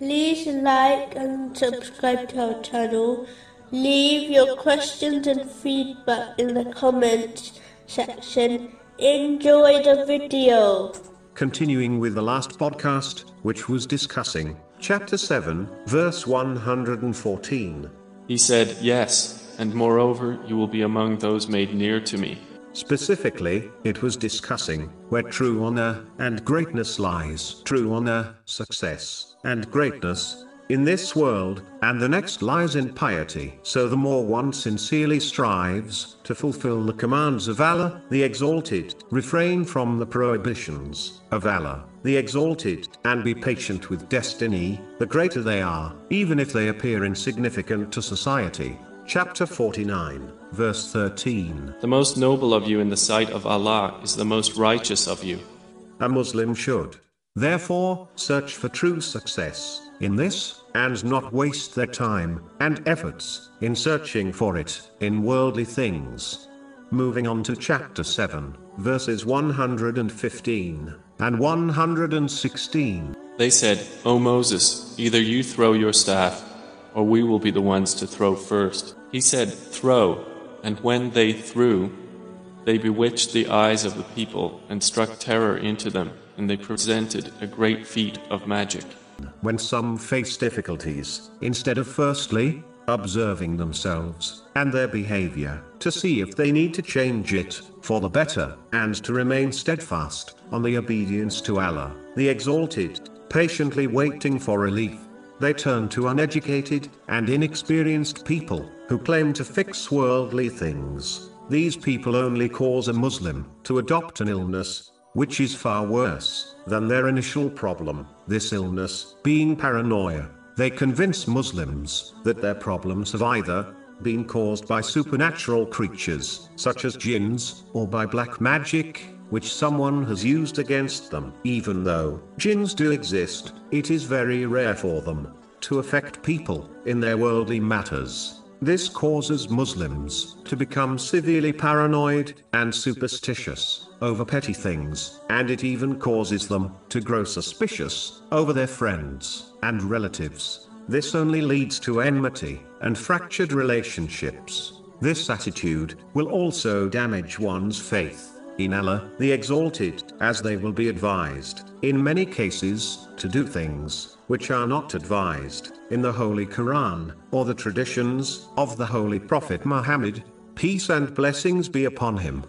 like and subscribe to our channel. Leave your questions and feedback in the comments section. Enjoy the video. Continuing with the last podcast, which was discussing chapter 7, verse 114. He said, Yes, and moreover, you will be among those made near to me. Specifically, it was discussing where true honor and greatness lies. True honor, success, and greatness in this world, and the next lies in piety. So the more one sincerely strives to fulfill the commands of Allah, the Exalted, refrain from the prohibitions of Allah, the Exalted, and be patient with destiny, the greater they are, even if they appear insignificant to society. Chapter 49, verse 13. The most noble of you in the sight of Allah is the most righteous of you. A Muslim should, therefore, search for true success in this, and not waste their time and efforts in searching for it in worldly things. Moving on to chapter 7, verses 115 and 116. They said, O Moses, either you throw your staff, or we will be the ones to throw first. He said, Throw. And when they threw, they bewitched the eyes of the people and struck terror into them, and they presented a great feat of magic. When some face difficulties, instead of firstly observing themselves and their behavior to see if they need to change it for the better and to remain steadfast on the obedience to Allah, the Exalted, patiently waiting for relief, they turn to uneducated and inexperienced people who claim to fix worldly things. These people only cause a Muslim to adopt an illness which is far worse than their initial problem, this illness being paranoia. They convince Muslims that their problems have either been caused by supernatural creatures, such as jinns, or by black magic, which someone has used against them. Even though jinns do exist, it is very rare for them to affect people in their worldly matters. This causes Muslims to become severely paranoid and superstitious over petty things, and it even causes them to grow suspicious over their friends and relatives. This only leads to enmity and fractured relationships. This attitude will also damage one's faith in Allah, the Exalted, as they will be advised, in many cases, to do things which are not advised in the Holy Quran or the traditions of the Holy Prophet Muhammad, peace and blessings be upon him.